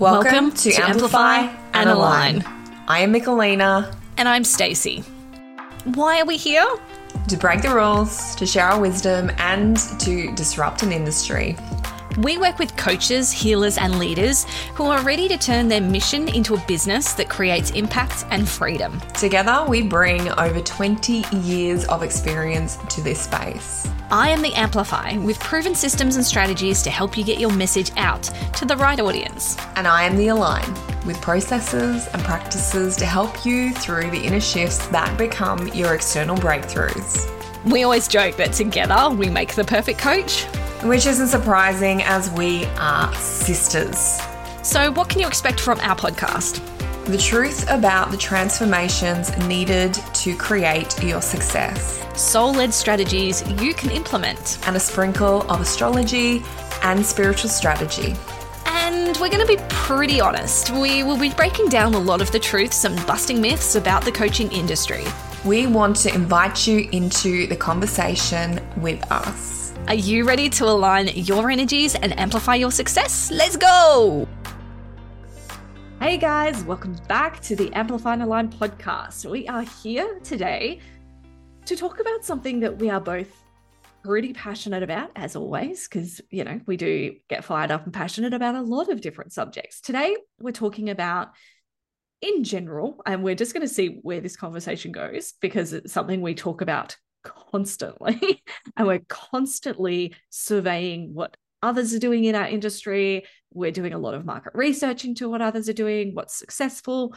Welcome, Welcome to, to Amplify, Amplify and. Align. I am Mikalena And I'm Stacey. Why are we here? to break the rules, to share our wisdom, and to disrupt an industry. We work with coaches, healers, and leaders who are ready to turn their mission into a business that creates impact and freedom. Together, we bring over 20 years of experience to this space. I am the Amplify with proven systems and strategies to help you get your message out to the right audience. And I am the Align with processes and practices to help you through the inner shifts that become your external breakthroughs. We always joke that together we make the perfect coach. Which isn't surprising as we are sisters. So, what can you expect from our podcast? The truth about the transformations needed to create your success. Soul led strategies you can implement. and a sprinkle of astrology and spiritual strategy. And we're going to be pretty honest. We will be breaking down a lot of the truths and busting myths about the coaching industry. We want to invite you into the conversation with us. Are you ready to align your energies and amplify your success? Let's go! Hey guys, welcome back to the Amplify and Align podcast. We are here today to talk about something that we are both pretty passionate about, as always, because, you know, we do get fired up and passionate about a lot of different subjects. Today, we're talking about in general, and we're just going to see where this conversation goes because it's something we talk about constantly and we're constantly surveying what others are doing in our industry. We're doing a lot of market research into what others are doing, what's successful.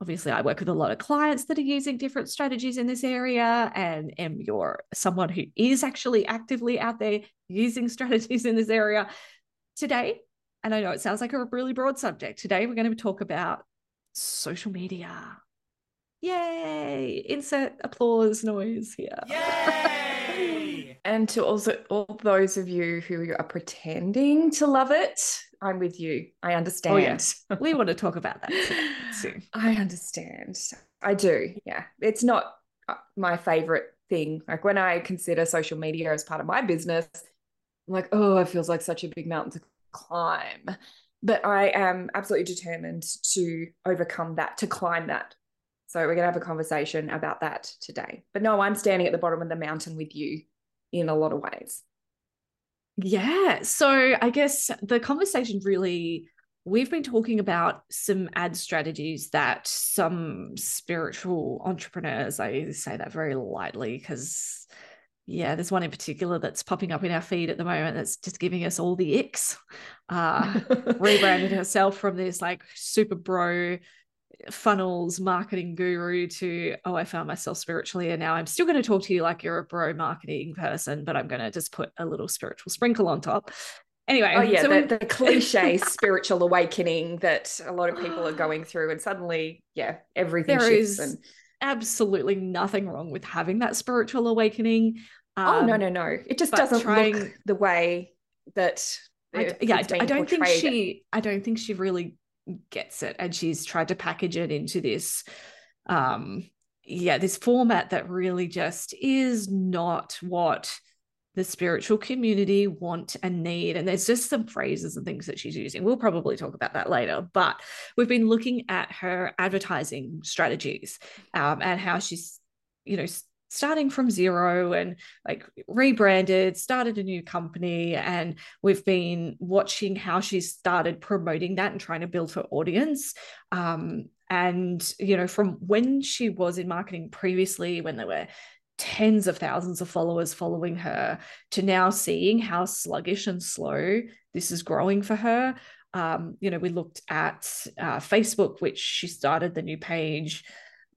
Obviously, I work with a lot of clients that are using different strategies in this area, and am you're someone who is actually actively out there using strategies in this area. Today, and I know it sounds like a really broad subject, today we're going to talk about social media. Yay! Insert applause noise here. Yay! and to also all those of you who are pretending to love it, I'm with you. I understand. Oh, yeah. we want to talk about that today, too. I understand. I do. Yeah. It's not uh, my favorite thing. Like when I consider social media as part of my business, I'm like, oh, it feels like such a big mountain to climb. But I am absolutely determined to overcome that, to climb that. So we're going to have a conversation about that today. But no, I'm standing at the bottom of the mountain with you in a lot of ways. Yeah. So I guess the conversation really, we've been talking about some ad strategies that some spiritual entrepreneurs, I say that very lightly because, yeah, there's one in particular that's popping up in our feed at the moment that's just giving us all the icks. Uh, rebranded herself from this like super bro funnels marketing guru to oh i found myself spiritually and now i'm still going to talk to you like you're a bro marketing person but i'm going to just put a little spiritual sprinkle on top anyway Oh yeah, so the, we- the cliche spiritual awakening that a lot of people are going through, and suddenly, yeah, everything there shifts. is And absolutely nothing wrong with having that spiritual awakening oh no, Um, no, no, it just doesn't trying- look the way that. I, yeah, I I don't think she. I don't think she really gets it, and she's tried to package it into this, um, yeah, this format that really just is not what the spiritual community want and need. And there's just some phrases and things that she's using. We'll probably talk about that later. But we've been looking at her advertising strategies um, and how she's, you know, starting from zero and like rebranded, started a new company. And we've been watching how she's started promoting that and trying to build her audience. Um, and, you know, from when she was in marketing previously, when there were tens of thousands of followers following her, to now seeing how sluggish and slow this is growing for her. Um, you know, we looked at uh, Facebook, which she started the new page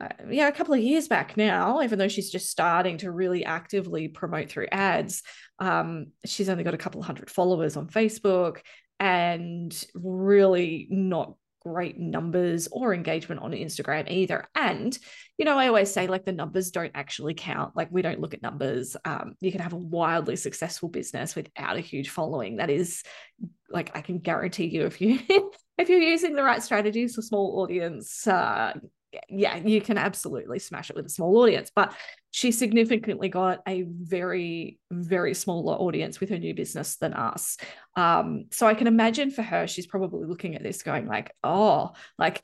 uh, yeah, a couple of years back now, even though she's just starting to really actively promote through ads. Um, she's only got a couple hundred followers on Facebook and really not great numbers or engagement on Instagram either. And, you know, I always say like the numbers don't actually count. Like we don't look at numbers. Um, you can have a wildly successful business without a huge following. That is like I can guarantee you if you if you're using the right strategies for small audience, uh, yeah, you can absolutely smash it with a small audience. But she significantly got a very, very smaller audience with her new business than us. Um, so I can imagine for her, she's probably looking at this going like, oh, like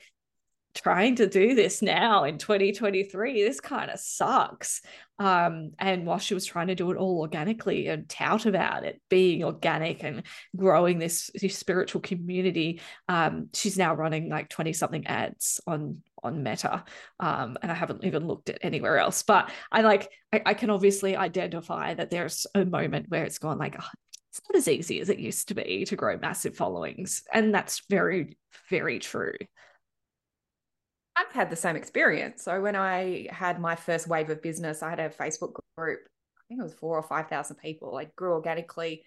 trying to do this now in 2023 this kind of sucks. Um, and while she was trying to do it all organically and tout about it being organic and growing this, this spiritual community um, she's now running like 20 something ads on on meta um, and i haven't even looked at anywhere else. But i like I, I, can obviously identify that there's a moment where it's gone like oh, it's not as easy as it used to be to grow massive followings. And that's very very true I've had the same experience. So when I had my first wave of business, I had a Facebook group. I think it was four or five thousand people. I grew organically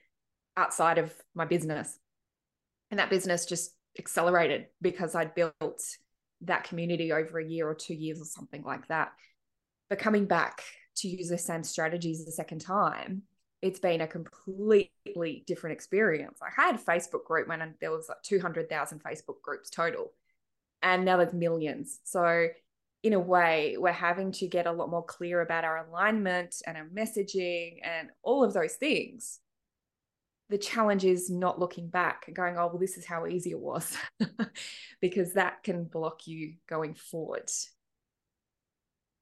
outside of my business, and that business just accelerated because I'd built that community over a year or two years or something like that. But coming back to use the same strategies the second time, it's been a completely different experience. I had a Facebook group when there was like 200,000 Facebook groups total and now there's millions. So in a way, we're having to get a lot more clear about our alignment and our messaging and all of those things. The challenge is not looking back and going, oh, well, this is how easy it was, because that can block you going forward.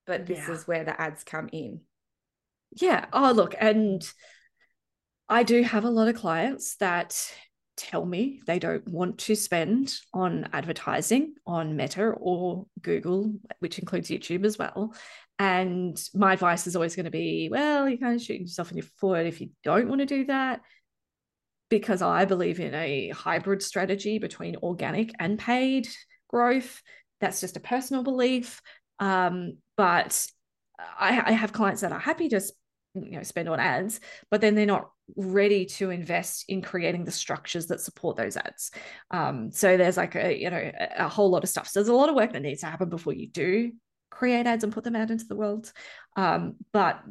But this yeah. is where the ads come in. Yeah. Oh, look, and I do have a lot of clients that tell me they don't want to spend on advertising on Meta or Google, which includes YouTube as well. And my advice is always going to be, well, you're kind of shooting yourself in your foot if you don't want to do that. Because I believe in a hybrid strategy between organic and paid growth. That's just a personal belief. Um, but I, I have clients that are happy to you know spend on ads but then they're not ready to invest in creating the structures that support those ads. Um, so there's like a you know a, whole lot of stuff. So there's a lot of work that needs to happen before you do create ads and put them out into the world. Um, but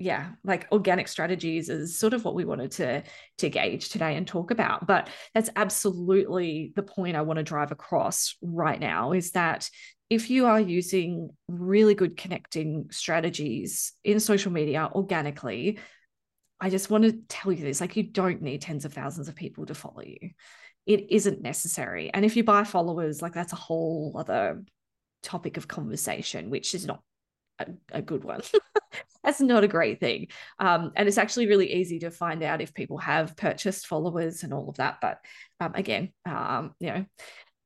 yeah like organic strategies is sort of what we wanted to to gauge today and talk about. But that's absolutely the point i want to drive across right now is that if you are using really good connecting strategies in social media organically, I just want to tell you this like, you don't need tens of thousands of people to follow you. It isn't necessary. And if you buy followers, like, that's a whole other topic of conversation, which is not a, a good one. that's not a great thing. Um, and it's actually really easy to find out if people have purchased followers and all of that. But um, again, um, you know,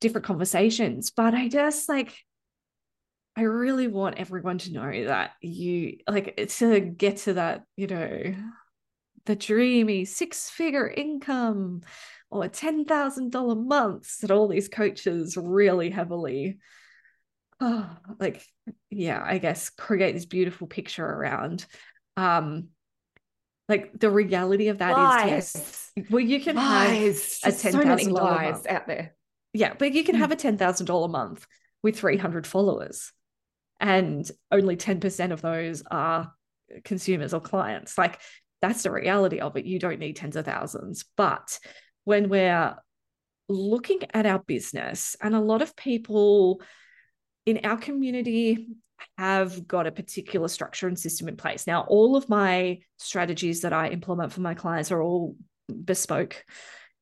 different conversations. But I just like, I really want everyone to know that you like to get to that, you know, the dreamy six figure income or $10,000 months that all these coaches really heavily, oh, like, yeah, I guess create this beautiful picture around. Um, like the reality of that lies. is yes, well, you can lies. have a ten thousand so lies out there. Yeah, but you can have a ten thousand dollar month with three hundred followers and only 10% of those are consumers or clients. Like that's the reality of it. You don't need tens of thousands. But when we're looking at our business, and a lot of people in our community have got a particular structure and system in place. Now, all of my strategies that I implement for my clients are all bespoke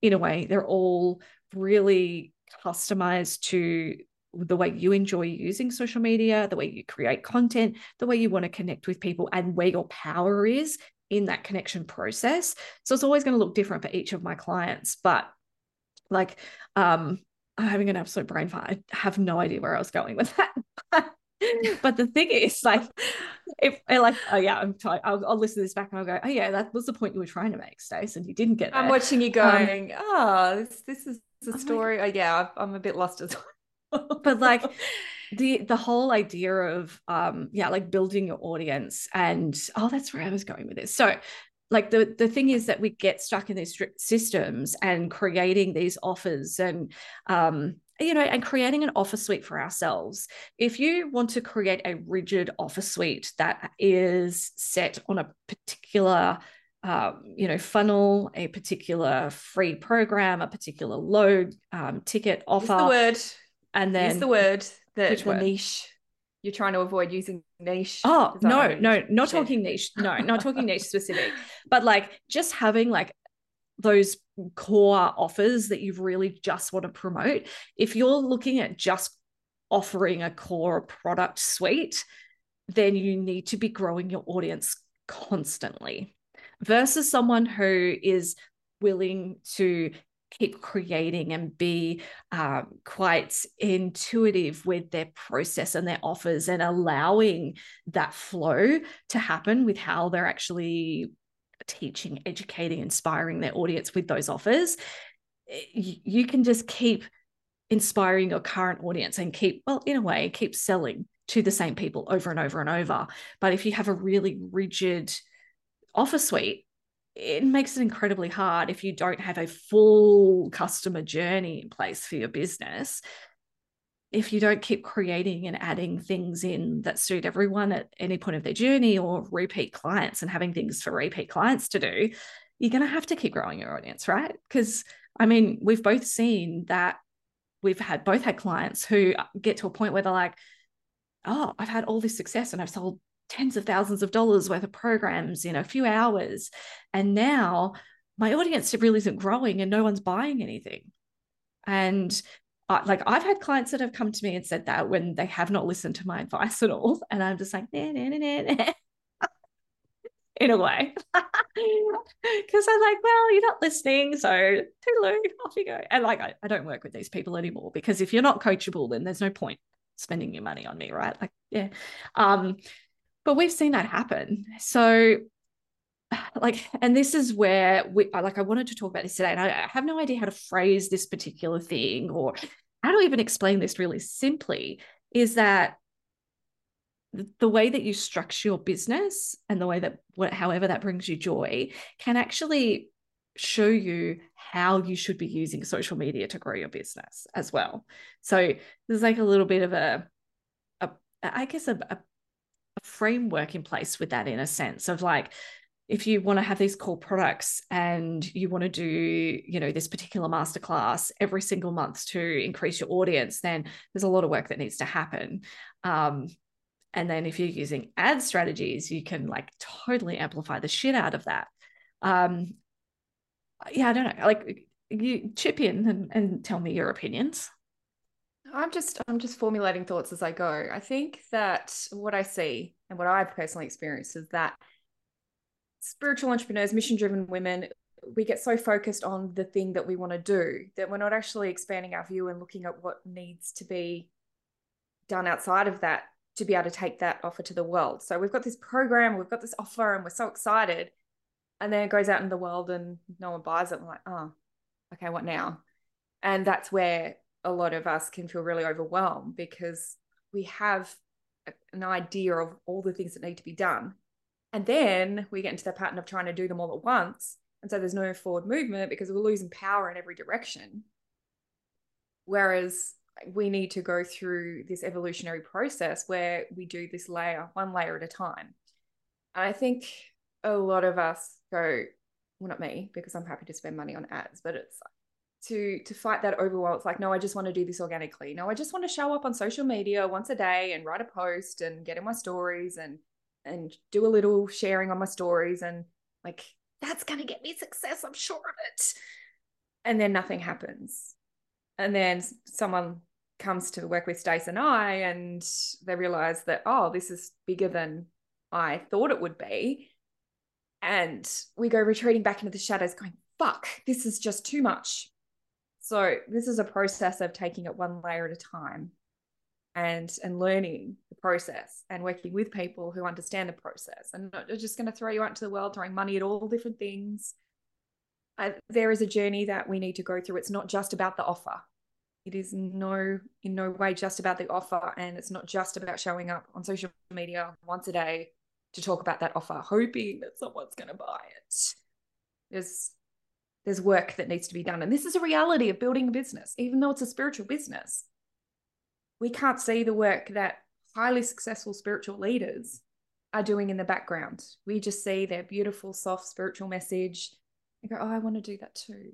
in a way, they're all really customized to the way you enjoy using social media, the way you create content, the way you want to connect with people, and where your power is in that connection process. So it's always going to look different for each of my clients. But like, um, I'm having an absolute brain fart. I have no idea where I was going with that. but the thing is, like, if like, oh yeah, I'm trying. I'll, I'll, listen to this back and I'll go, oh yeah, that was the point you were trying to make, Stace, and you didn't get. There. I'm watching you um, going, um, oh, this, this is the story. Oh yeah, I'm a bit lost as well but like the the whole idea of um yeah like building your audience and oh that's where i was going with this. So like the the thing is that we get stuck in these systems and creating these offers and um you know and creating an offer suite for ourselves. If you want to create a rigid offer suite that is set on a particular um, you know funnel a particular free program a particular load um, ticket offer Use the word. and then use the word. The, the niche you're trying to avoid using niche oh no no not talking niche. No not talking niche specific but like just having like those core offers that you really just want to promote. If you're looking at just offering a core product suite then you need to be growing your audience constantly versus someone who is willing to keep creating and be um, quite intuitive with their process and their offers and allowing that flow to happen with how they're actually teaching, educating, inspiring their audience with those offers. You can just keep inspiring your current audience and keep, well, in a way, keep selling to the same people over and over and over. But if you have a really rigid offer suite, it makes it incredibly hard if you don't have a full customer journey in place for your business. If you don't keep creating and adding things in that suit everyone at any point of their journey or repeat clients and having things for repeat clients to do, you're going to have to keep growing your audience, right? Because I mean, we've both seen that we've had both had clients who get to a point where they're like, oh, I've had all this success and I've sold tens of thousands of dollars worth of programs in a few hours. And now my audience really isn't growing and no one's buying anything. And like I've had clients that have come to me and said that when they have not listened to my advice at all. And I'm just like, nah, nah, nah, nah. in a way. Because I'm like, well, you're not listening. So toodaloo, off you go. And like, I, I don't work with these people anymore because if you're not coachable, then there's no point spending your money on me, right? Like, yeah. Um, but we've seen that happen. So like and this is where we like i wanted to talk about this today and I, have no idea how to phrase this particular thing or how to even explain this really simply is that the way that you structure your business and the way that however that brings you joy can actually show you how you should be using social media to grow your business as well so there's like a little bit of a, a I guess a, a a framework in place with that in a sense of like if you want to have these core products and you want to do you know this particular masterclass every single month to increase your audience then there's a lot of work that needs to happen. Um, and then if you're using ad strategies you can like totally amplify the shit out of that. Um, yeah i don't know like you chip in and, and tell me your opinions I'm just I'm just formulating thoughts as I go. I think that what I see and what I've personally experienced is that spiritual entrepreneurs, mission driven women, we get so focused on the thing that we want to do that we're not actually expanding our view and looking at what needs to be done outside of that to be able to take that offer to the world. So we've got this program, we've got this offer, and we're so excited. And then it goes out in the world and no one buys it. I'm like, oh, okay, what now? And that's where a lot of us can feel really overwhelmed because we have an idea of all the things that need to be done. And then we get into the pattern of trying to do them all at once. And so there's no forward movement because we're losing power in every direction. Whereas we need to go through this evolutionary process where we do this layer, one layer at a time. And I think a lot of us go, well, not me, because I'm happy to spend money on ads, but it's to to fight that overwhelm. It's like no i just want to do this organically. No i just want to show up on social media once a day and write a post and get in my stories and and do a little sharing on my stories. And like that's going to get me success. I'm sure of it. And then nothing happens. And then someone comes to work with Stace and I and they realize that oh this is bigger than I thought it would be. And we go retreating back into the shadows going fuck this is just too much so this is a process of taking it one layer at a time and and learning the process and working with people who understand the process and not just going to throw you out into the world throwing money at all different things. I, there is a journey that we need to go through. It's not just about the offer. It is no in no way just about the offer and it's not just about showing up on social media once a day to talk about that offer hoping that someone's going to buy it. There's there's work that needs to be done. And this is a reality of building a business, even though it's a spiritual business. We can't see the work that highly successful spiritual leaders are doing in the background. We just see their beautiful, soft spiritual message and go, oh, I want to do that too.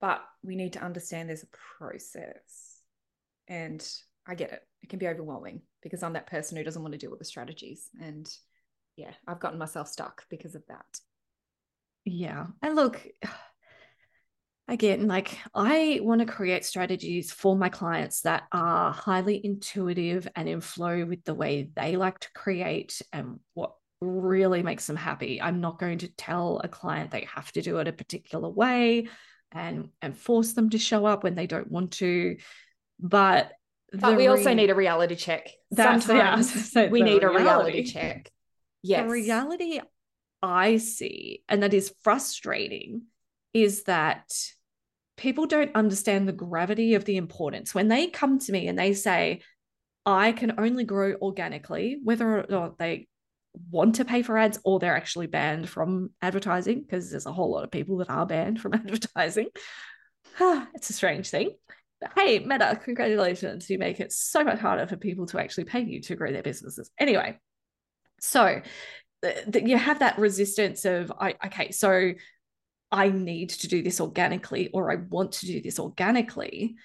But we need to understand there's a process. And I get it. It can be overwhelming because I'm that person who doesn't want to deal with the strategies. And yeah, I've gotten myself stuck because of that. Yeah. And look, again, like I want to create strategies for my clients that are highly intuitive and in flow with the way they like to create and what really makes them happy. I'm not going to tell a client they have to do it a particular way and and force them to show up when they don't want to. But but we re- also need a reality check. Sometimes yeah, we need reality. a reality check. Yes. The reality I see, and that is frustrating, is that people don't understand the gravity of the importance. When they come to me and they say, I can only grow organically, whether or not they want to pay for ads or they're actually banned from advertising, because there's a whole lot of people that are banned from advertising. it's a strange thing. But hey, Meta, congratulations. You make it so much harder for people to actually pay you to grow their businesses. Anyway, so th- you have that resistance of, I, okay, so I need to do this organically or I want to do this organically.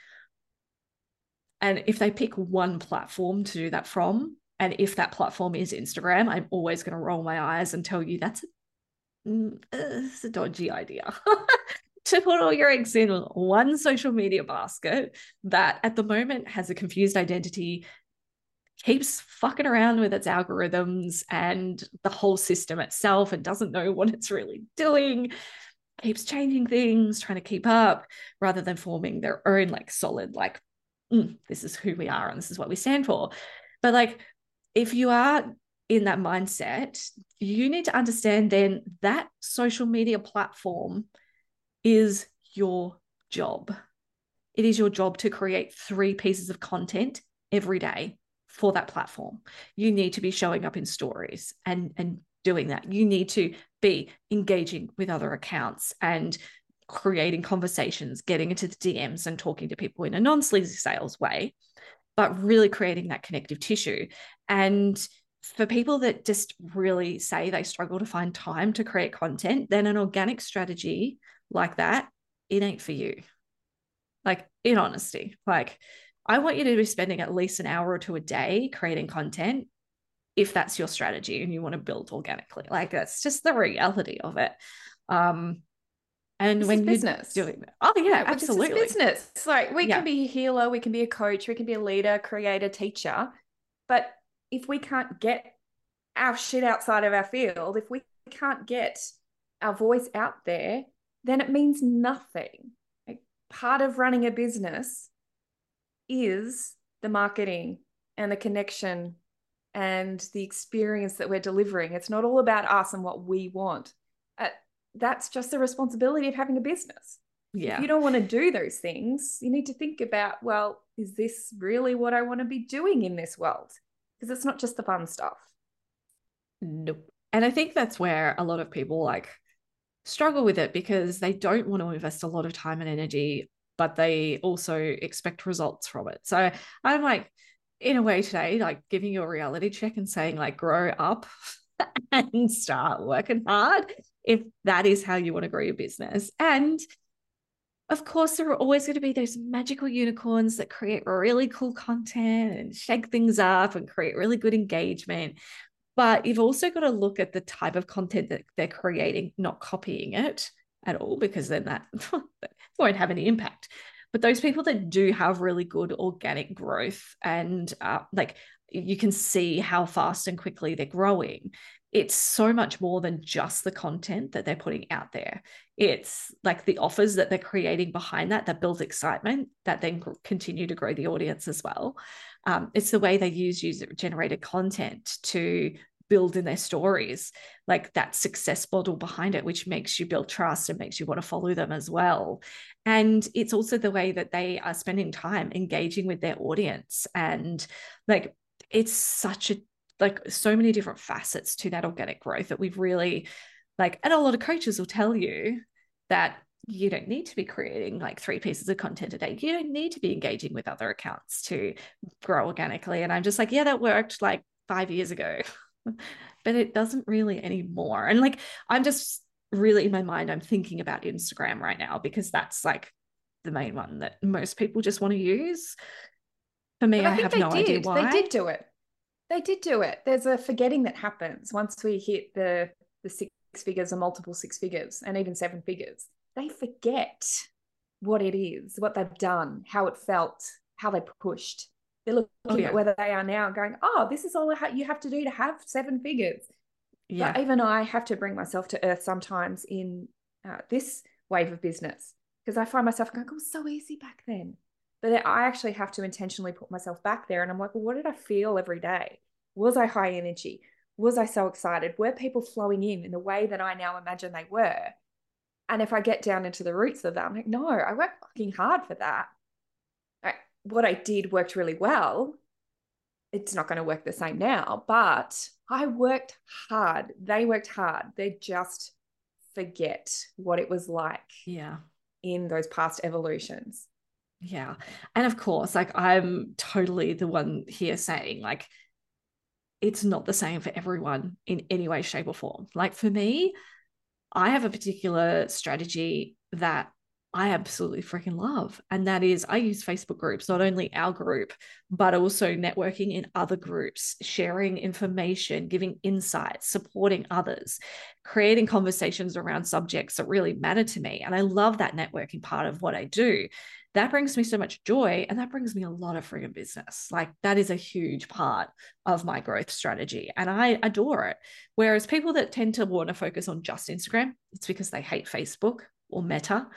And if they pick one platform to do that from, and if that platform is Instagram, I'm always going to roll my eyes and tell you that's a, mm, it's a dodgy idea. to put all your eggs in one social media basket that at the moment has a confused identity, keeps fucking around with its algorithms and the whole system itself and doesn't know what it's really doing, keeps changing things, trying to keep up rather than forming their own like solid, like, mm, this is who we are and this is what we stand for. But like, if you are in that mindset, you need to understand then that social media platform is your job. It is your job to create three pieces of content every day for that platform. You need to be showing up in stories and, and doing that. You need to be engaging with other accounts and creating conversations, getting into the DMs and talking to people in a non sleazy sales way, but really creating that connective tissue. And for people that just really say they struggle to find time to create content, then an organic strategy like that, it ain't for you. Like, in honesty, like, I want you to be spending at least an hour or two a day creating content if that's your strategy and you want to build organically. Like, that's just the reality of it. Um, and this when business doing that, oh yeah, yeah absolutely business. It's like we yeah. can be a healer, we can be a coach, we can be a leader, creator, teacher, but if we can't get our shit outside of our field, if we can't get our voice out there, then it means nothing. Like part of running a business is the marketing and the connection and the experience that we're delivering. It's not all about us and what we want. Uh, that's just the responsibility of having a business. Yeah. If you don't want to do those things, you need to think about, well, is this really what I want to be doing in this world? Because it's not just the fun stuff. Nope. And I think that's where a lot of people like struggle with it because they don't want to invest a lot of time and energy, but they also expect results from it. So I'm like, in a way today, like giving you a reality check and saying, like, grow up and start working hard if that is how you want to grow your business. And of course, there are always going to be those magical unicorns that create really cool content and shake things up and create really good engagement. But you've also got to look at the type of content that they're creating, not copying it at all, because then that won't have any impact. But those people that do have really good organic growth and uh, like you can see how fast and quickly they're growing, it's so much more than just the content that they're putting out there. It's like the offers that they're creating behind that that builds excitement that then continue to grow the audience as well. Um, it's the way they use user generated content to build in their stories, like that success model behind it, which makes you build trust and makes you want to follow them as well. And it's also the way that they are spending time engaging with their audience. And like, it's such a like so many different facets to that organic growth that we've really like and a lot of coaches will tell you that you don't need to be creating like three pieces of content a day. You don't need to be engaging with other accounts to grow organically. And I'm just like, yeah, that worked like five years ago, but it doesn't really anymore. And like, I'm just really in my mind, I'm thinking about Instagram right now because that's like the main one that most people just want to use For me, I, I have no did. idea why. They did do it. They did do it. There's a forgetting that happens once we hit the the six figures or multiple six figures and even seven figures. They forget what it is, what they've done, how it felt, how they pushed. They're looking oh, yeah. at whether they are now going, oh, this is all you have to do to have seven figures. Yeah. But even I have to bring myself to earth sometimes in uh, this wave of business because I find myself going, oh, so easy back then. But I actually have to intentionally put myself back there. And I'm like, well, what did I feel every day? Was I high energy? Was I so excited? Were people flowing in in the way that I now imagine they were? And if I get down into the roots of that, I'm like, no, I worked fucking hard for that. What I did worked really well. It's not going to work the same now, but I worked hard. They worked hard. They just forget what it was like. Yeah. In those past evolutions. Yeah. And of course, like I'm totally the one here saying, like, it's not the same for everyone in any way, shape, or form. Like for me, I have a particular strategy that I absolutely freaking love. And that is, I use Facebook groups, not only our group, but also networking in other groups, sharing information, giving insights, supporting others, creating conversations around subjects that really matter to me. And I love that networking part of what I do. That brings me so much joy and that brings me a lot of freaking business. Like that is a huge part of my growth strategy and I adore it. Whereas people that tend to want to focus on just Instagram, it's because they hate Facebook or Meta.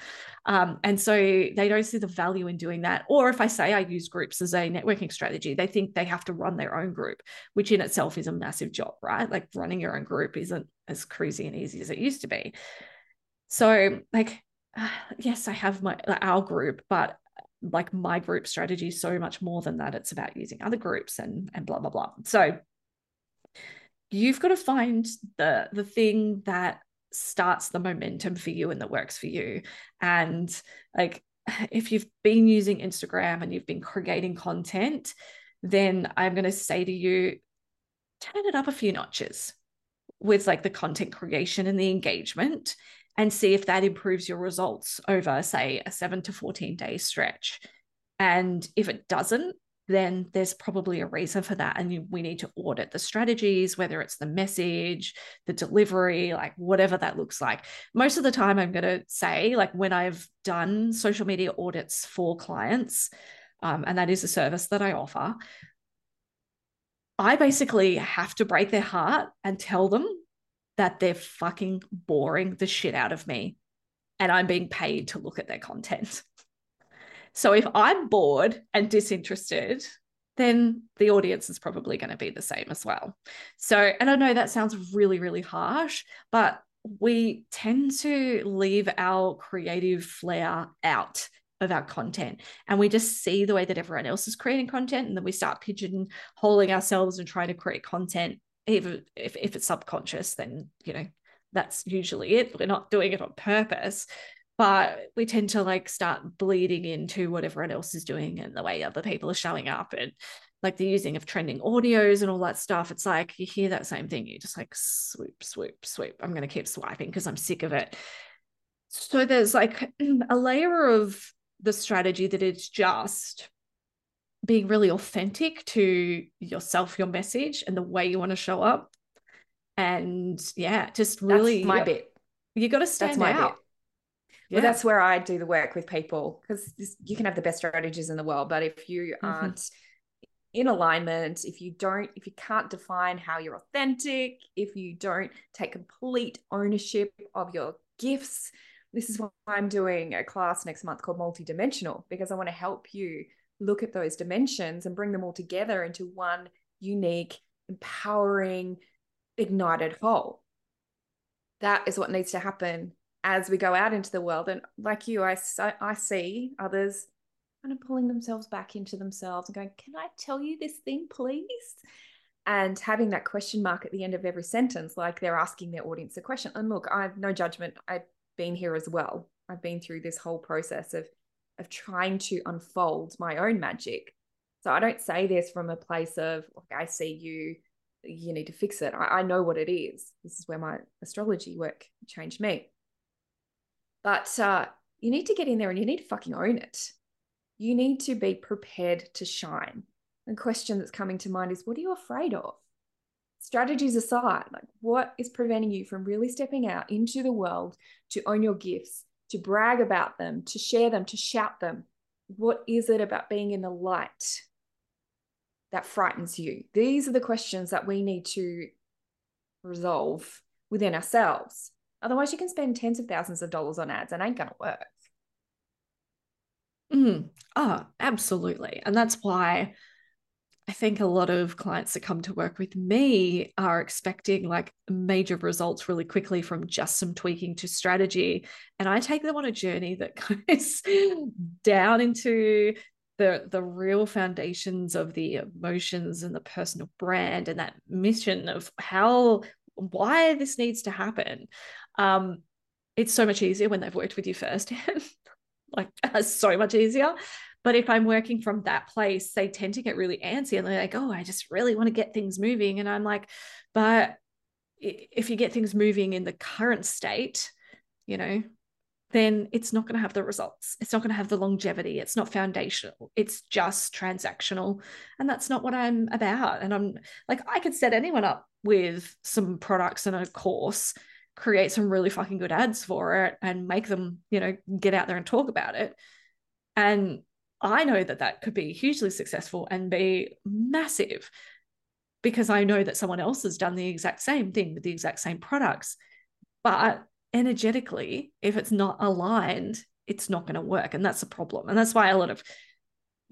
Um, and so they don't see the value in doing that. Or if I say I use groups as a networking strategy, they think they have to run their own group, which in itself is a massive job, right? Like running your own group isn't as crazy and easy as it used to be. So, like, yes, I have my our group, but like my group strategy is so much more than that. It's about using other groups and and blah blah blah. So you've got to find the the thing that starts the momentum for you and that works for you. And like if you've been using Instagram and you've been creating content, then I'm going to say to you, turn it up a few notches with like the content creation and the engagement and see if that improves your results over, say, a seven to 14 day stretch. And if it doesn't, then there's probably a reason for that. And you, we need to audit the strategies, whether it's the message, the delivery, like whatever that looks like. Most of the time, I'm going to say, like when I've done social media audits for clients, um, and that is a service that I offer, I basically have to break their heart and tell them that they're fucking boring the shit out of me and I'm being paid to look at their content. So if I'm bored and disinterested, then the audience is probably going to be the same as well. So, and I know that sounds really, really harsh, but we tend to leave our creative flair out of our content and we just see the way that everyone else is creating content and then we start pigeonholing ourselves and trying to create content even if, if it's subconscious then you know that's usually it we're not doing it on purpose but we tend to like start bleeding into what everyone else is doing and the way other people are showing up and like the using of trending audios and all that stuff. It's like you hear that same thing you just like swoop swoop swoop. I'm going to keep swiping because i'm sick of it. So there's like a layer of the strategy that is just being really authentic to yourself your message and the way you want to show up. And yeah just really that's my bit. you got to stand that's my out. bit yeah. Well, that's where I do the work with people because you can have the best strategies in the world, but if you mm-hmm. aren't in alignment, if you don't, if you can't define how you're authentic, if you don't take complete ownership of your gifts, this is why I'm doing a class next month called Multidimensional because I want to help you look at those dimensions and bring them all together into one unique, empowering, ignited whole. That is what needs to happen as we go out into the world and like you i i see others kind of pulling themselves back into themselves and going can i tell you this thing please? And having that question mark at the end of every sentence like they're asking their audience a question. And look i've no judgment. I've been here as well. I've been through this whole process of of trying to unfold my own magic. So i don't say this from a place of like i see you. You need to fix it. I, I know what it is. This is where my astrology work changed me but uh, you need to get in there and you need to fucking own it. You need to be prepared to shine. the question that's coming to mind is what are you afraid of? Strategies aside, like what is preventing you from really stepping out into the world to own your gifts, to brag about them, to share them, to shout them? What is it about being in the light that frightens you? These are the questions that we need to resolve within ourselves. Otherwise, you can spend tens of thousands of dollars on ads and ain't going to work. Mm. Oh, absolutely. And that's why I think a lot of clients that come to work with me are expecting like major results really quickly from just some tweaking to strategy. And I take them on a journey that goes down into the the real foundations of the emotions and the personal brand and that mission of how why this needs to happen. Um, it's so much easier when they've worked with you first. like so much easier. But if I'm working from that place, they tend to get really antsy and they're like, oh, I just really want to get things moving. And I'm like, but if you get things moving in the current state, you know, then it's not going to have the results. It's not going to have the longevity. It's not foundational. It's just transactional. And that's not what I'm about. And I'm like, I could set anyone up with some products and a course, create some really fucking good ads for it and make them, you know, get out there and talk about it. And I know that that could be hugely successful and be massive because I know that someone else has done the exact same thing with the exact same products. But energetically, if it's not aligned, it's not going to work. And that's a problem. And that's why a lot of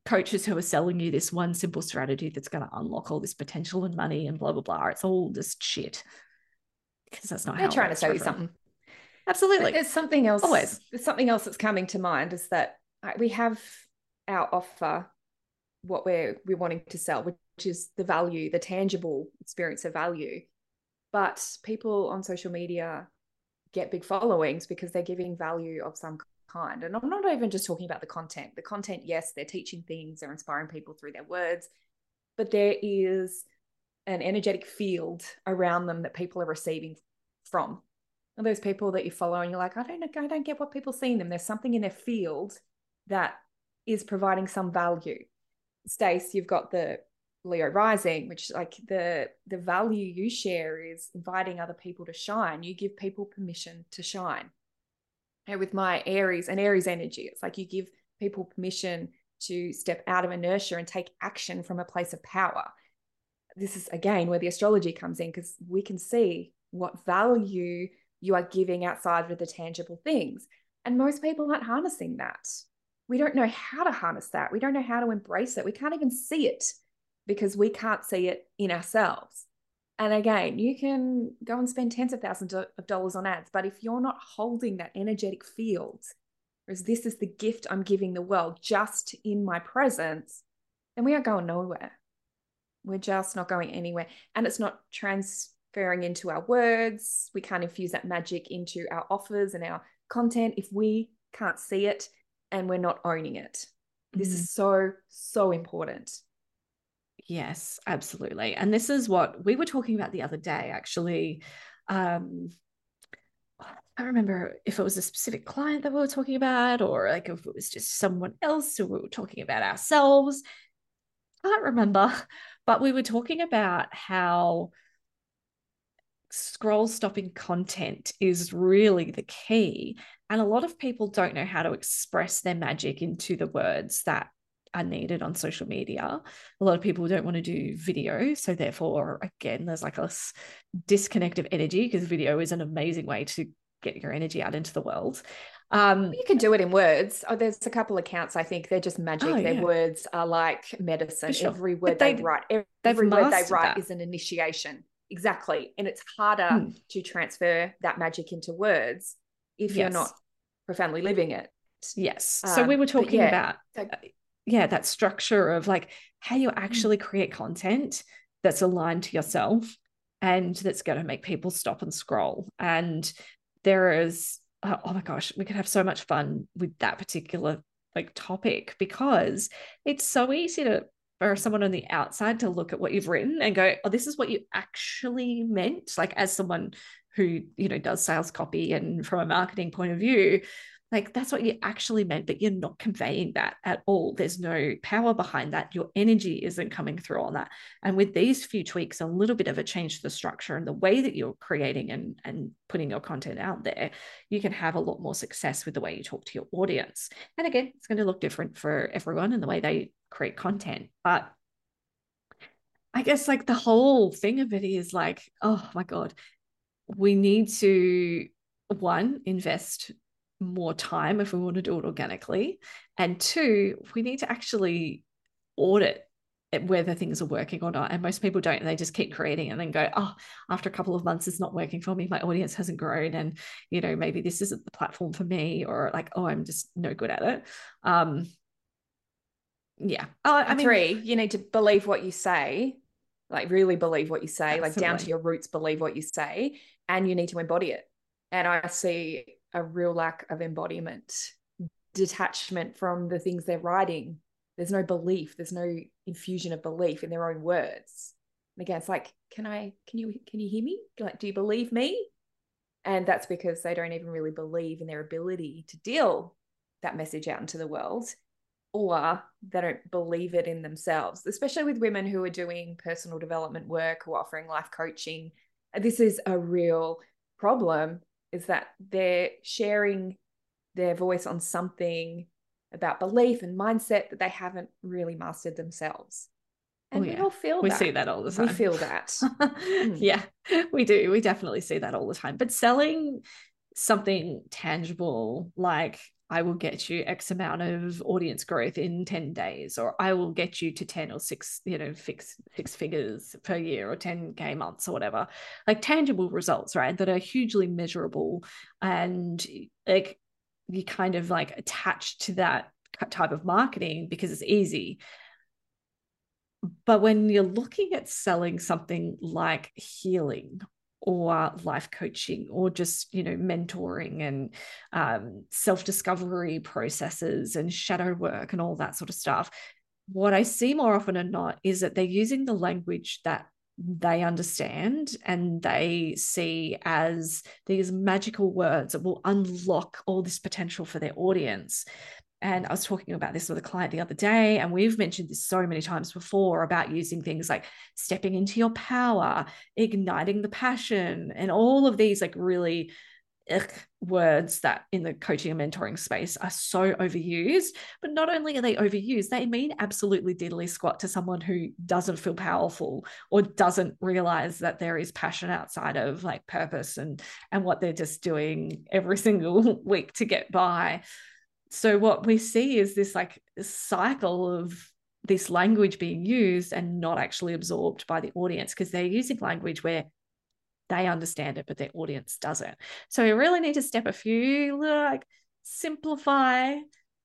coaches who are selling you this one simple strategy that's going to unlock all this potential and money and blah, blah, blah, it's all just shit. Because that's not They're trying to sell you something. Absolutely. But there's something else. Always. There's something else that's coming to mind is that we have our offer what we're we're wanting to sell which is the value the tangible experience of value but people on social media get big followings because they're giving value of some kind and i'm not even just talking about the content the content yes they're teaching things they're inspiring people through their words but there is an energetic field around them that people are receiving from and those people that you follow and you're like i don't know i don't get what people see in them there's something in their field that is providing some value. Stace, you've got the Leo rising, which like the the value you share is inviting other people to shine. You give people permission to shine. And with my Aries and Aries energy, it's like you give people permission to step out of inertia and take action from a place of power. This is again where the astrology comes in because we can see what value you are giving outside of the tangible things. And most people aren't harnessing that we don't know how to harness that. We don't know how to embrace it. We can't even see it because we can't see it in ourselves. And again, you can go and spend tens of thousands of dollars on ads, but if you're not holding that energetic field, whereas this is the gift I'm giving the world just in my presence, then we are going nowhere. We're just not going anywhere. And it's not transferring into our words. We can't infuse that magic into our offers and our content if we can't see it and we're not owning it. This mm-hmm. is so, so important. Yes, absolutely. And this is what we were talking about the other day, actually. Um, I remember if it was a specific client that we were talking about, or like if it was just someone else who we were talking about ourselves. I can't remember, but we were talking about how scroll stopping content is really the key. And a lot of people don't know how to express their magic into the words that are needed on social media. A lot of people don't want to do video. So, therefore, again, there's like a disconnect of energy because video is an amazing way to get your energy out into the world. Um, you can do it in words. Oh, there's a couple accounts. I think they're just magic. Oh, Their words are like medicine. Sure. Every word they, they, write, every, every word they write that. is an initiation. Exactly. And it's harder hmm. to transfer that magic into words if yes. you're not profoundly living it. Yes. Um, so we were talking yeah, about, so- uh, yeah, that structure of like how you hmm. actually create content that's aligned to yourself and that's going to make people stop and scroll. And there is, oh, oh my gosh, we could have so much fun with that particular like topic because it's so easy to for someone on the outside to look at what you've written and go, oh, this is what you actually meant. Like as someone who, you know, does sales copy and from a marketing point of view, like that's what you actually meant, but you're not conveying that at all. There's no power behind that. Your energy isn't coming through on that. And with these few tweaks, a little bit of a change to the structure and the way that you're creating and, and putting your content out there, you can have a lot more success with the way you talk to your audience. And again, it's going to look different for everyone and the way they create content. But I guess like the whole thing of it is like, oh my God, we need to one invest more time if we want to do it organically. And two, we need to actually audit whether things are working or not. And most people don't. They just keep creating and then go, oh, after a couple of months, it's not working for me. My audience hasn't grown. And, you know, maybe this isn't the platform for me, or like, oh, I'm just no good at it. Um, yeah. Oh, I mean, three, you need to believe what you say, like really believe what you say, absolutely. like down to your roots, believe what you say, and you need to embody it. And I see a real lack of embodiment, detachment from the things they're writing. There's no belief, there's no infusion of belief in their own words. And again, it's like, can I, can you, can you hear me? Like, do you believe me? And that's because they don't even really believe in their ability to deal that message out into the world or they don't believe it in themselves, especially with women who are doing personal development work, are offering life coaching. This is a real problem is that they're sharing their voice on something about belief and mindset that they haven't really mastered themselves. And oh, yeah. we all feel that we that. see that all the time. We feel that. mm. Yeah, we do. We definitely see that all the time. But selling something tangible like I will get you X amount of audience growth in 10 days, or I will get you to 10 or six, you know, fix six figures per year or 10K months or whatever. Like tangible results, right? That are hugely measurable and like you kind of like attached to that type of marketing because it's easy. But when you're looking at selling something like healing or life coaching or just you know mentoring and um, self-discovery processes and shadow work and all that sort of stuff. What i see more often than not is that they're using the language that they understand and they see as these magical words that will unlock all this potential for their audience and I was talking about this with a client the other day, and we've mentioned this so many times before about using things like stepping into your power, igniting the passion, and all of these like really ugh, words that in the coaching and mentoring space are so overused. But not only are they overused, they mean absolutely diddly squat to someone who doesn't feel powerful or doesn't realize that there is passion outside of like purpose and and what they're just doing every single week to get by so what we see is this like cycle of this language being used and not actually absorbed by the audience because they're using language where they understand it but their audience doesn't. So we really need to step a few like simplify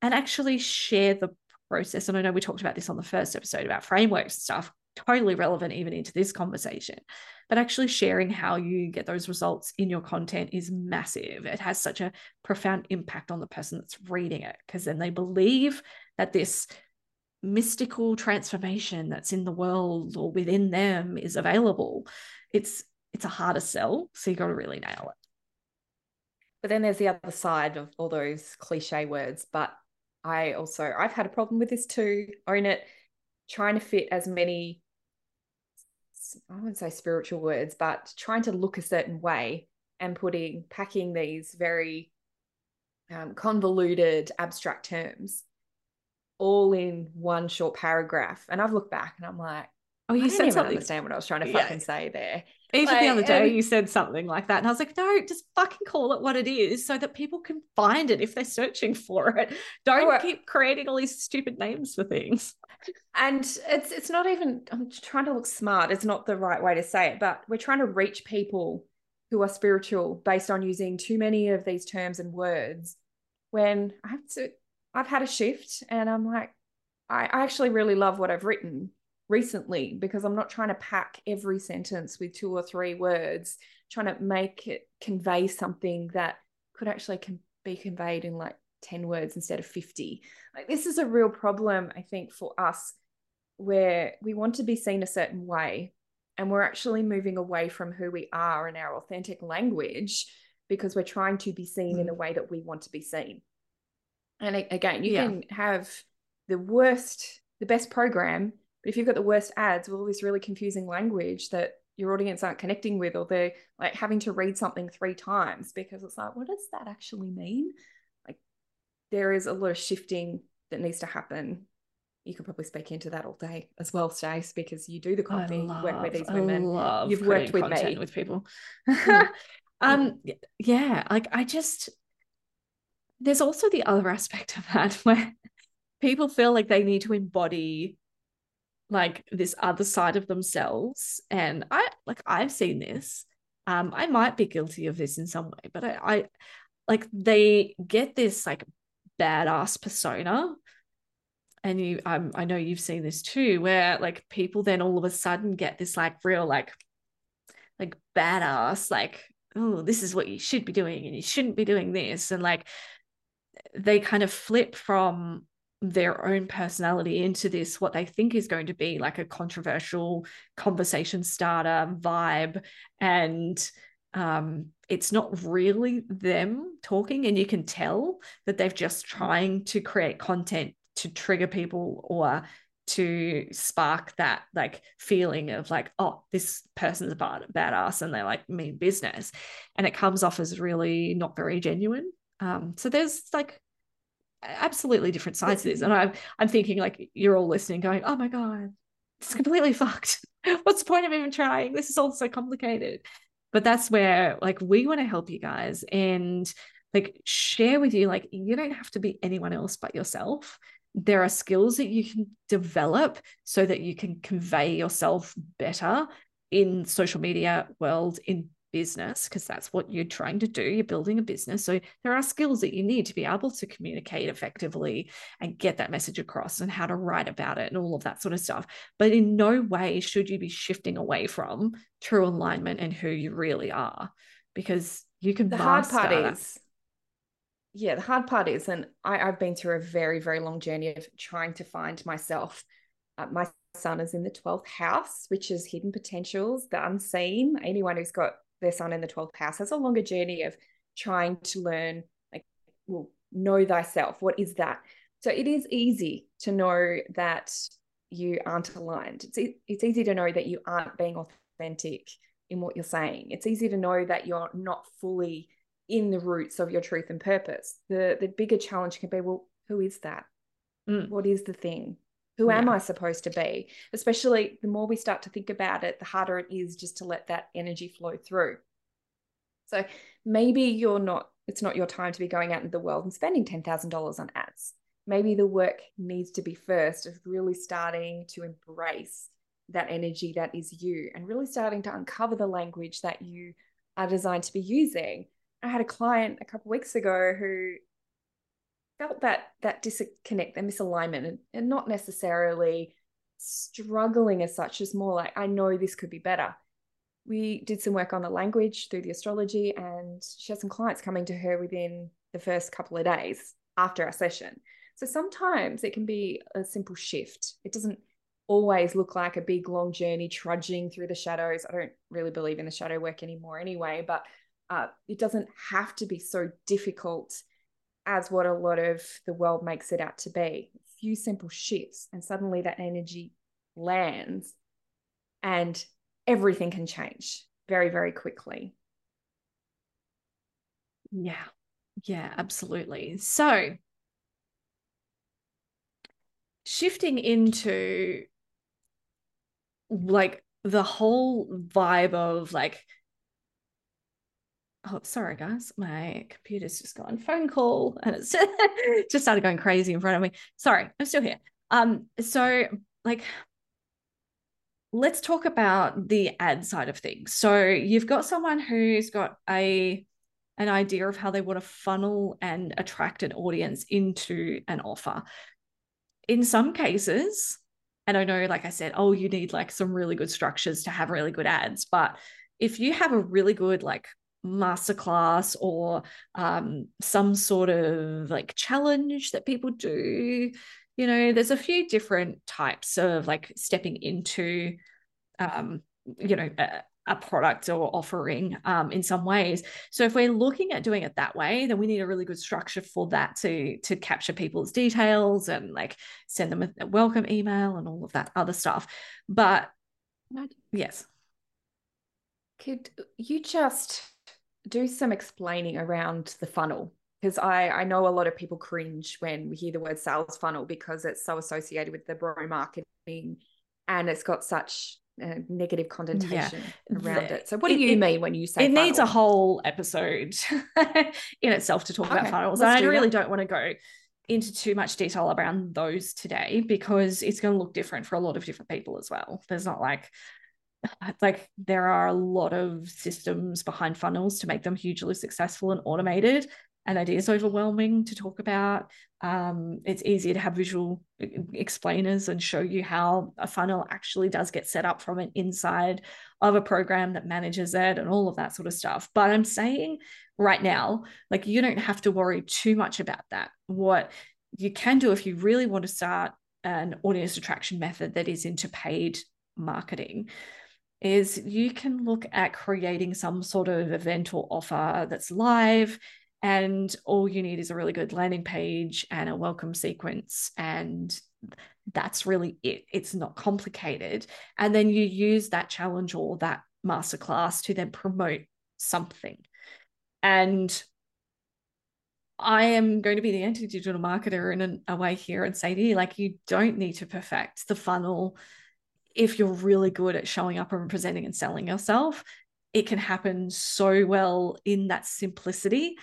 and actually share the process. And i know we talked about this on the first episode about frameworks and stuff totally relevant even into this conversation but actually sharing how you get those results in your content is massive. It has such a profound impact on the person that's reading it because then they believe that this mystical transformation that's in the world or within them is available. It's it's a harder sell, so you got to really nail it. But then there's the other side of all those cliche words. But I also I've had a problem with this too. Own it, trying to fit as many I wouldn't say spiritual words, but trying to look a certain way and putting packing these very um, convoluted abstract terms all in one short paragraph. And I've looked back and I'm like, oh, you said something. Understand what I was trying to fucking yeah. say there. Even like, the other day, you said something like that, and I was like, no, just fucking call it what it is, so that people can find it if they're searching for it. Don't oh, keep creating all these stupid names for things and it's it's not even i'm trying to look smart it's not the right way to say it but we're trying to reach people who are spiritual based on using too many of these terms and words when i have to i've had a shift and i'm like i, I actually really love what i've written recently because i'm not trying to pack every sentence with two or three words trying to make it convey something that could actually can be conveyed in like 10 words instead of 50. Like this is a real problem, I think, for us where we want to be seen a certain way and we're actually moving away from who we are in our authentic language because we're trying to be seen mm. in a way that we want to be seen. And again, you yeah. can have the worst, the best program, but if you've got the worst ads with all this really confusing language that your audience aren't connecting with, or they're like having to read something three times because it's like, what does that actually mean? Like, there is a lot of shifting that needs to happen. You could probably speak into that all day as well, Stace, because you do the copy, love, work with these women. You've worked with me with people. um, yeah, like I just there's also the other aspect of that where people feel like they need to embody like this other side of themselves and i like i've seen this. Um i might be guilty of this in some way but i, I like they get this like badass persona and you um, i know you've seen this too where like people then all of a sudden get this like real like like badass like oh this is what you should be doing and you shouldn't be doing this and like they kind of flip from their own personality into this what they think is going to be like a controversial conversation starter vibe. And um, it's not really them talking and you can tell that they've just trying to create content to trigger people or to spark that like feeling of like oh this person's a bad badass and they like mean business. And it comes off as really not very genuine. Um, so there's like absolutely different this. And I'm I'm thinking like you're all listening, going, oh my God, it's completely fucked. What's the point of even trying? This is all so complicated. But that's where like we want to help you guys and like share with you, like you don't have to be anyone else but yourself. There are skills that you can develop so that you can convey yourself better in social media world in business because that's what you're trying to do you're building a business so there are skills that you need to be able to communicate effectively and get that message across and how to write about it and all of that sort of stuff but in no way should you be shifting away from true alignment and who you really are because you can the hard part that. is yeah the hard part is and I, i've been through a very very long journey of trying to find myself uh, my sun is in the 12th house, which is hidden potentials, the unseen. Anyone who's got their sun in the 12th house. Has a longer journey of trying to learn like well know thyself. What is that? So it is easy to know that you aren't aligned. It's, it's easy to know that you aren't being authentic in what you're saying. It's easy to know that you're not fully in the roots of your truth and purpose. The the bigger challenge can be well who is that? Mm. what is the thing who yeah. am I supposed to be? Especially the more we start to think about it, the harder it is just to let that energy flow through. So maybe you're not, it's not your time to be going out into the world and spending $10,000 on ads. Maybe the work needs to be first of really starting to embrace that energy that is you and really starting to uncover the language that you are designed to be using. I had a client a couple weeks ago who felt that that disconnect, that misalignment, and, and not necessarily struggling as such, as more like, I know this could be better. We did some work on the language through the astrology, and she had some clients coming to her within the first couple of days after our session. So sometimes it can be a simple shift. It doesn't always look like a big long journey trudging through the shadows. I don't really believe in the shadow work anymore anyway, but uh, it doesn't have to be so difficult as what a lot of the world makes it out to be. A few simple shifts, and suddenly that energy lands, and everything can change very, very quickly. Yeah, yeah, absolutely. So, shifting into like the whole vibe of like oh sorry guys. My computer's just gone phone call and it's just started going crazy in front of me. Sorry i'm still here. Um so like let's talk about the ad side of things. So you've got someone who's got a an idea of how they want to funnel and attract an audience into an offer. In some cases and i know like i said oh you need like some really good structures to have really good ads but if you have a really good like masterclass or um, some sort of like challenge that people do. You know, there's a few different types of like stepping into, um, you know, a, a product or offering um, in some ways. So if we're looking at doing it that way, then we need a really good structure for that to to capture people's details and like send them a welcome email and all of that other stuff. But yes, could you just do some explaining around the funnel? Because I, I know a lot of people cringe when we hear the word sales funnel because it's so associated with the bro marketing and it's got such a negative connotation yeah. around the, it. So, what do you it, mean when you say it funnel? needs a whole episode in itself to talk okay, about funnels? And I really that. don't want to go into too much detail around those today because it's going to look different for a lot of different people as well. There's not like like there are a lot of systems behind funnels to make them hugely successful and automated and it is overwhelming to talk about. Um, it's easier to have visual explainers and show you how a funnel actually does get set up from an inside of a program that manages it and all of that sort of stuff. But i'm saying right now like you don't have to worry too much about that. What you can do if you really want to start an audience attraction method that is into paid marketing is you can look at creating some sort of event or offer that's live and all you need is a really good landing page and a welcome sequence and that's really it. It's not complicated. And then you use that challenge or that masterclass to then promote something. And I am going to be the anti digital marketer in a way here and say to you, like, you don't need to perfect the funnel if you're really good at showing up and presenting and selling yourself, it can happen so well in that simplicity.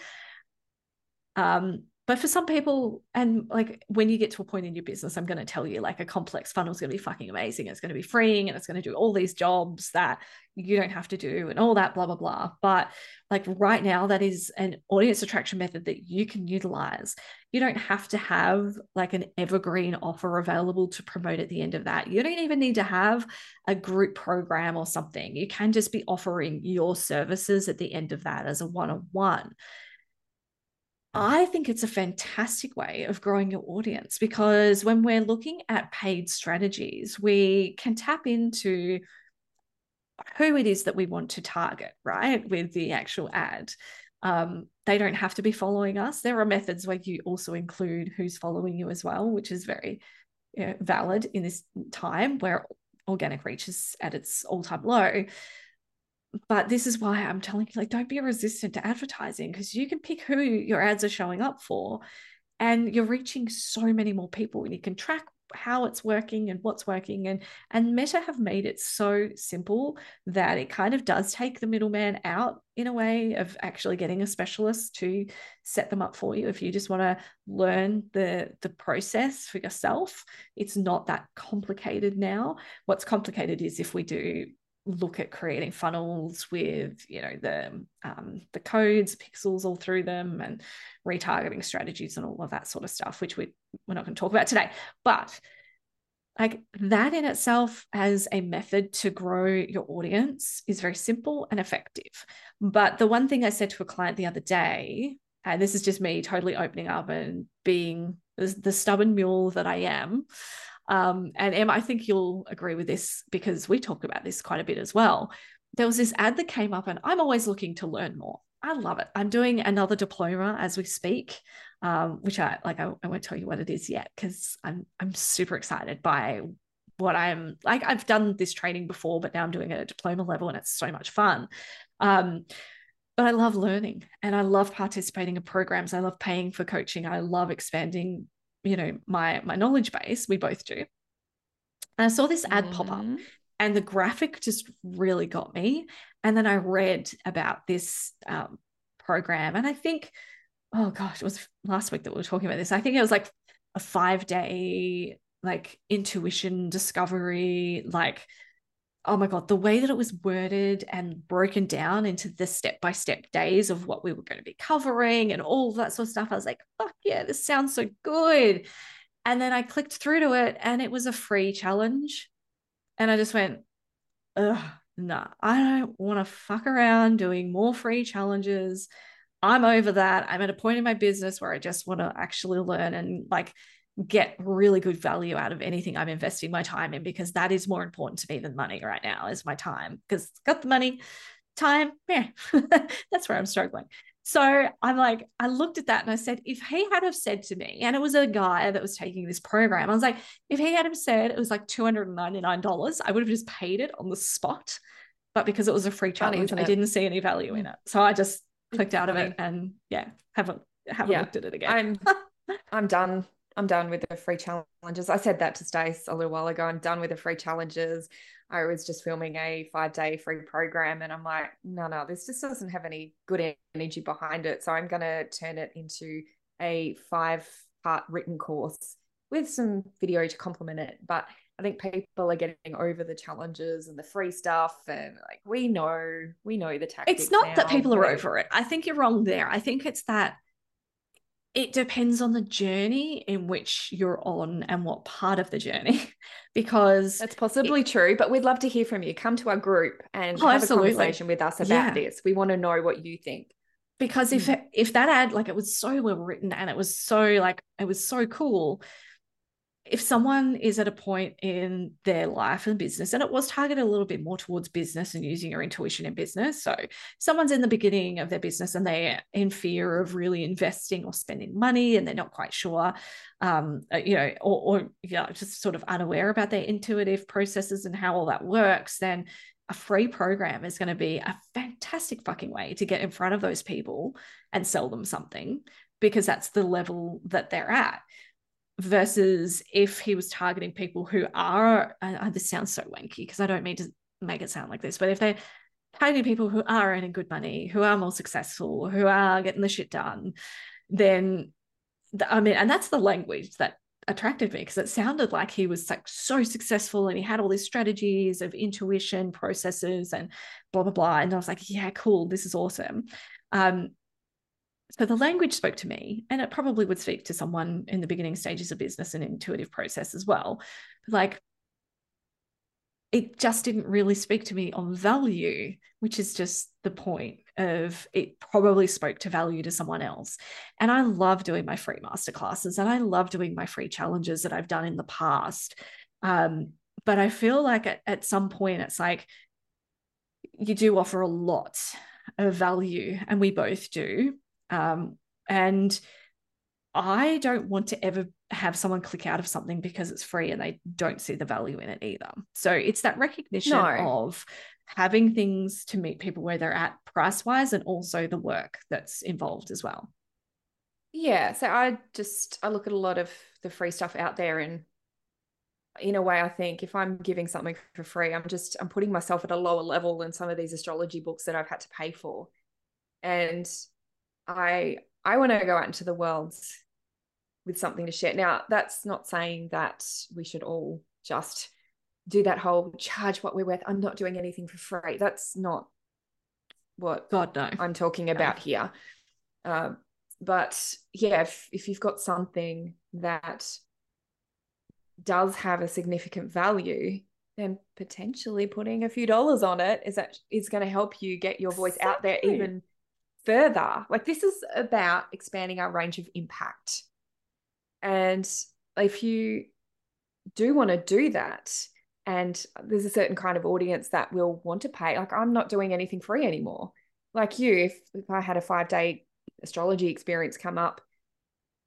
Um, but for some people, and like when you get to a point in your business, I'm going to tell you like a complex funnel is going to be fucking amazing. It's going to be freeing and it's going to do all these jobs that you don't have to do and all that, blah, blah, blah. But like right now, that is an audience attraction method that you can utilize. You don't have to have like an evergreen offer available to promote at the end of that. You don't even need to have a group program or something. You can just be offering your services at the end of that as a one on one I think it's a fantastic way of growing your audience because when we're looking at paid strategies, we can tap into who it is that we want to target, right? With the actual ad. Um, they don't have to be following us. There are methods where you also include who's following you as well, which is very you know, valid in this time where organic reach is at its all time low but this is why I'm telling you, like, don't be resistant to advertising because you can pick who your ads are showing up for, and you're reaching so many more people, and you can track how it's working and what's working and and meta have made it so simple that it kind of does take the middleman out in a way of actually getting a specialist to set them up for you. If you just want to learn the the process for yourself it's not that complicated now. What's complicated is if we do look at creating funnels with you know the um, the codes pixels all through them and retargeting strategies and all of that sort of stuff which we, we're not going to talk about today. But like that in itself as a method to grow your audience is very simple and effective. But the one thing i said to a client the other day and this is just me totally opening up and being the stubborn mule that i am um, and Em, I think you'll agree with this because we talk about this quite a bit as well. There was this ad that came up, and I'm always looking to learn more. I love it. I'm doing another diploma as we speak, um, which I like. I, I won't tell you what it is yet because I'm I'm super excited by what I'm like. I've done this training before, but now I'm doing it at diploma level, and it's so much fun. Um, but I love learning and I love participating in programs. I love paying for coaching. I love expanding you know my my knowledge base we both do and i saw this ad mm-hmm. pop up mm-hmm. and the graphic just really got me and then i read about this um, program and i think oh gosh it was last week that we were talking about this i think it was like a five day like intuition discovery like oh my god the way that it was worded and broken down into the step by step days of what we were going to be covering and all that sort of stuff i was like fuck yeah this sounds so good. And then i clicked through to it and it was a free challenge. And i just went ugh nah i don't want to fuck around doing more free challenges. I'm over that. I'm at a point in my business where i just want to actually learn and like get really good value out of anything I'm investing my time in because that is more important to me than money right now is my time because got the money time yeah that's where I'm struggling so I'm like, I looked at that and I said, if he had have said to me, and it was a guy that was taking this program, I was like, if he had have said it was like $299, I would have just paid it on the spot. But because it was a free challenge, I didn't see any value in mm. it. So I just clicked out of it and yeah, haven't haven't yeah. looked at it again. I'm I'm done. I'm done with the free challenges. I said that to Stace a little while ago. I'm done with the free challenges. I was just filming a five day free program and I'm like, no, no, this just doesn't have any good energy behind it. So I'm going to turn it into a five part written course with some video to complement it. But I think people are getting over the challenges and the free stuff. And like, we know, we know the tactics. It's not now, that people are over it. I think you're wrong there. I think it's that it depends on the journey in which you're on and what part of the journey because that's possibly it, true but we'd love to hear from you come to our group and oh, have absolutely. a conversation with us about yeah. this we want to know what you think because if mm. if that ad like it was so well written and it was so like it was so cool if someone is at a point in their life and business, and it was targeted a little bit more towards business and using your intuition in business. So, someone's in the beginning of their business and they're in fear of really investing or spending money and they're not quite sure, um, uh, you know, or, or know, just sort of unaware about their intuitive processes and how all that works, then a free program is going to be a fantastic fucking way to get in front of those people and sell them something because that's the level that they're at versus if he was targeting people who are uh, this sounds so wanky because I don't mean to make it sound like this, but if they're targeting people who are earning good money, who are more successful, who are getting the shit done, then I mean, and that's the language that attracted me because it sounded like he was like so successful and he had all these strategies of intuition processes and blah blah blah. And i was like yeah cool this is awesome. Um, so the language spoke to me, and it probably would speak to someone in the beginning stages of business and intuitive process as well. Like it just didn't really speak to me on value, which is just the point of it probably spoke to value to someone else. And I love doing my free masterclasses and I love doing my free challenges that I've done in the past. Um, but I feel like at, at some point it's like you do offer a lot of value, and we both do. Um, and I don't want to ever have someone click out of something because it's free and they don't see the value in it either. So it's that recognition no. of having things to meet people where they're at price wise and also the work that's involved as well. Yeah. So I just, I look at a lot of the free stuff out there and in a way, I think if I'm giving something for free, I'm just, I'm putting myself at a lower level than some of these astrology books that I've had to pay for. And I I want to go out into the world with something to share. Now, that's not saying that we should all just do that whole charge what we're worth. I'm not doing anything for free. That's not what God no. I'm talking about no. here. Uh, but yeah, if, if you've got something that does have a significant value, then potentially putting a few dollars on it is that is going to help you get your voice exactly. out there even further. Like this is about expanding our range of impact. And if you do want to do that, and there's a certain kind of audience that will want to pay, like I'm not doing anything free anymore. Like you, if, if I had a five day astrology experience come up,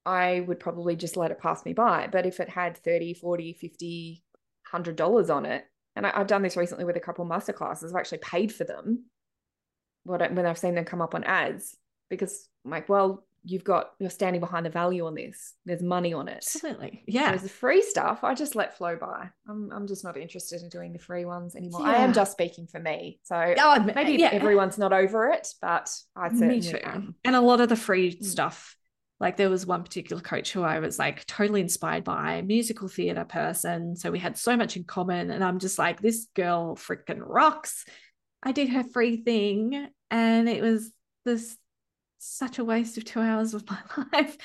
I would probably just let it pass me by. But if it had 30, 40, 50, $100 on it, and I, have done this recently with a couple masterclasses, I've actually paid for them what when I've seen them come up on ads because I'm like, well, you've got you're standing behind the value on this. There's money on it. Absolutely. Yeah. There's the free stuff. I just let flow by. I'm I'm just not interested in doing the free ones anymore. Yeah. I am just speaking for me. So oh, maybe yeah. everyone's not over it, but I certainly me too. Am. And a lot of the free mm. stuff. Like there was one particular coach who I was like totally inspired by, musical theater person. So we had so much in common. And I'm just like, this girl freaking rocks I did her free thing and it was this such a waste of two hours of my life.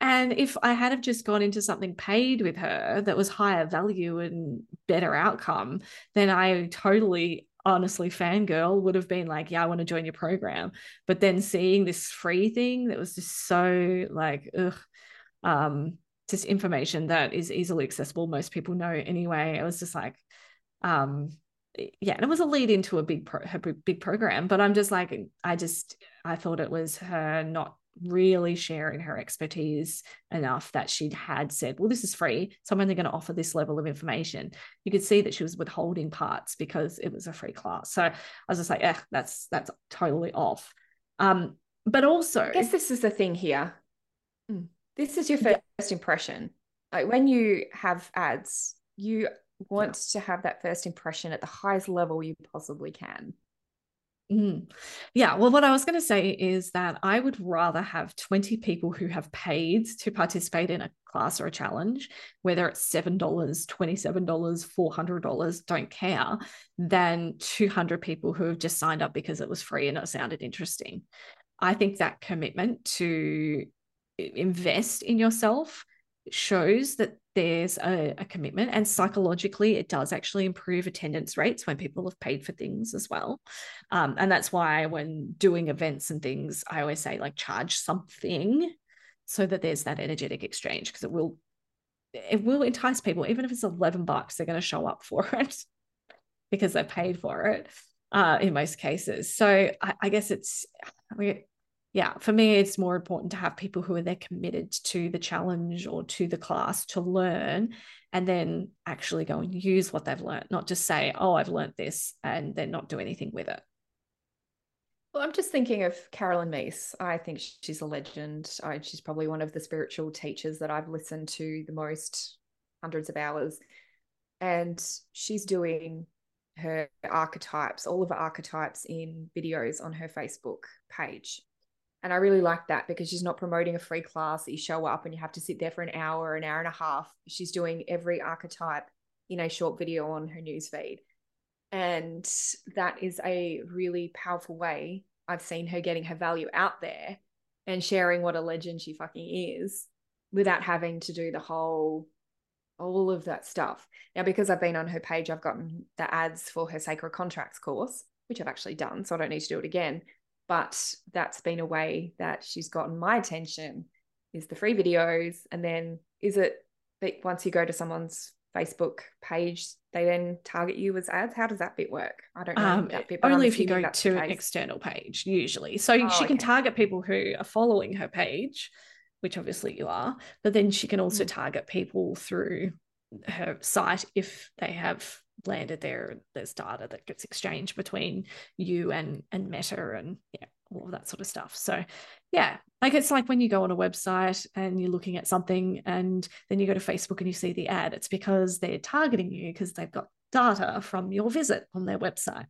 And if I had have just gone into something paid with her that was higher value and better outcome, then I totally honestly fangirl would have been like, yeah, I want to join your program. But then seeing this free thing that was just so like, ugh, um, just information that is easily accessible. Most people know anyway. It was just like, um, yeah, and it was a lead into a big pro- her big program. But I'm just like, I just I thought it was her not really sharing her expertise enough that she had said, well, this is free. So I'm only going to offer this level of information. You could see that she was withholding parts because it was a free class. So I was just like, yeah, that's that's totally off. Um, but also I guess this is the thing here. Hmm. This is your first yeah. impression. Like when you have ads, you want yeah. to have that first impression at the highest level you possibly can. Mm. Yeah. Well, what I was going to say is that I would rather have 20 people who have paid to participate in a class or a challenge, whether it's $7, $27, $400, don't care, than 200 people who have just signed up because it was free and it sounded interesting. I think that commitment to invest in yourself shows that there's a, a, commitment and psychologically it does actually improve attendance rates when people have paid for things as well. Um, and that's why when doing events and things i always say like charge something so that there's that energetic exchange because it will it will entice people. Even if it's 11 bucks they're going to show up for it because they paid for it uh, in most cases. So I, I guess it's we, yeah, for me, it's more important to have people who are there committed to the challenge or to the class to learn and then actually go and use what they've learned, not just say, oh, I've learned this and then not do anything with it. Well, I'm just thinking of Carolyn Myss. I think she's a legend. I, she's probably one of the spiritual teachers that I've listened to the most, hundreds of hours. And she's doing her archetypes, all of her archetypes in videos on her Facebook page. And I really like that because she's not promoting a free class that you show up and you have to sit there for an hour, an hour and a half. She's doing every archetype in a short video on her newsfeed. And that is a really powerful way I've seen her getting her value out there and sharing what a legend she fucking is without having to do the whole all of that stuff. Now, because I've been on her page, I've gotten the ads for her sacred contracts course, which I've actually done, so I don't need to do it again but that's been a way that she's gotten my attention is the free videos. And then is it that once you go to someone's facebook page they then target you as ads? How does that bit work? I don't know um, that bit only if you go to an external page usually. So oh, she can target people who are following her page which obviously you are but then she can also mm. target people through her site if they have landed there there's data that gets exchanged between you and and meta and yeah all of that sort of stuff. So yeah like it's like when you go on a website and you're looking at something and then you go to facebook and you see the ad it's because they're targeting you because they've got data from your visit on their website.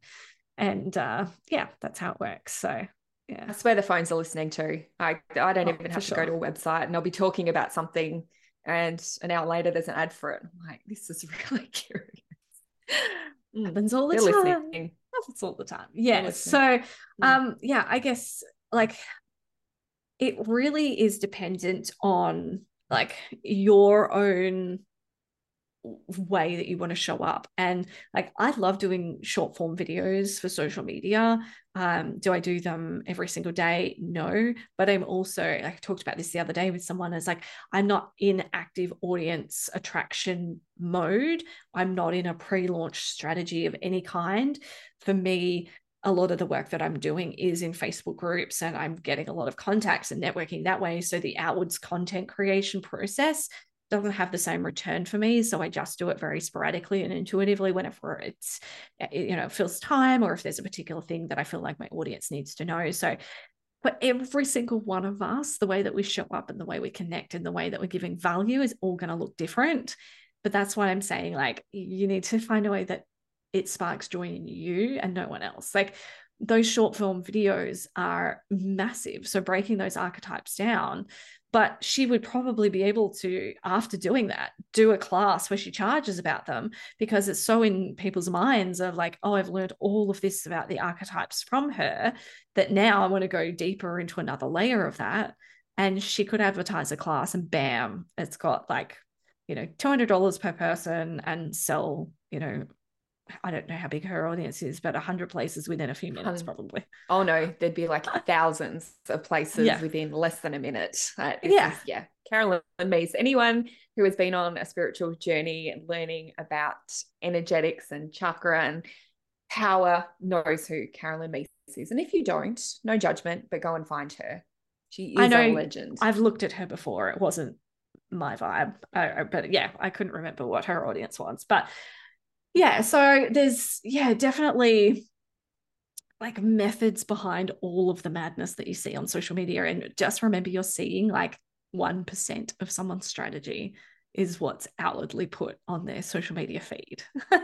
And uh yeah that's how it works. So yeah. That's where the phones are listening to i i don't oh, even have to go to a website and i'll be talking about something and an hour later there's an ad for it. I'm like this is really curious happens all the They're time. Listening. Happens all the time. Yeah. So um yeah, I guess like it really is dependent on like your own way that you want to show up. And like i love doing short form videos for social media. Um do i do them every single day? No. But i'm also i talked about this the other day with someone as like i'm not in active audience attraction mode. I'm not in a pre-launch strategy of any kind. For me a lot of the work that I'm doing is in Facebook groups and I'm getting a lot of contacts and networking that way. So the outwards content creation process doesn't have the same return for me so i just do it very sporadically and intuitively whenever it's eh, you know feels time or if there's a particular thing that i feel like my audience needs to know. So but every single one of us the way that we show up and the way we connect and the way that we're giving value is all going to look different. But that's why i'm saying like you need to find a way that it sparks joy in you and no one else. Like those short film videos are massive. So breaking those archetypes down but she would probably be able to after doing that do a class where she charges about them because it's so in people's minds of like oh i've learned all of this about the archetypes from her that now i want to go deeper into another layer of that. And she could advertise a class and bam it's got like you know $200 per person and sell you know I don't know how big her audience is, but 100 places within a few minutes, Um, probably. Oh no, there'd be like thousands of places Yeah. within less than a minute. Uh, Yeah. is- yeah. Carolyn Myss. Anyone who has been on a spiritual journey and learning about energetics and chakra and power knows who Carolyn Myss is. And if you don't, no judgment, but go and find her. She is I know a legend. I've looked at her before. It wasn't my vibe, I, but yeah, I couldn't remember what her audience was. But yeah, so there's yeah, definitely like methods behind all of the madness that you see on social media, and just remember you're seeing like one percent of someone's strategy is what's outwardly put on their social media feed.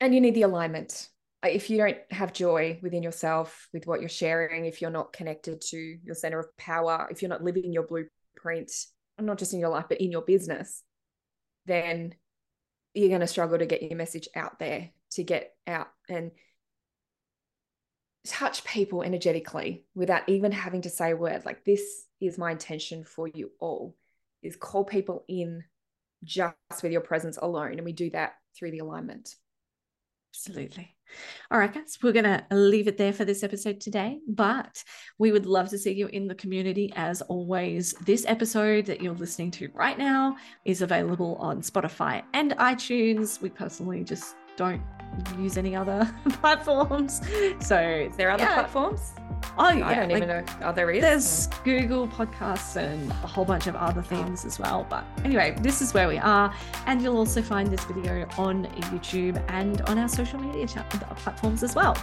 and you need the alignment. Uh, if you don't have joy within yourself with what you're sharing, if you're not connected to your center of power, if you're not living your blueprint, not just in your life, but in your business, then you're going to struggle to get your message out there, to get out and touch people energetically without even having to say a word. Like, this is my intention for you all, is call people in just with your presence alone. And we do that through the alignment. Absolutely. All right, guys, we're going to leave it there for this episode today, but we would love to see you in the community as always. This episode that you're listening to right now is available on Spotify and iTunes. We personally just don't use any other platforms. So, Is there other yeah. platforms? Oh, I yeah. don't like, even know. Oh, there is. there's Google podcasts and a whole bunch of other oh. things as well. But anyway, this is where we are. And you'll also find this video on YouTube and on our social media platforms as well.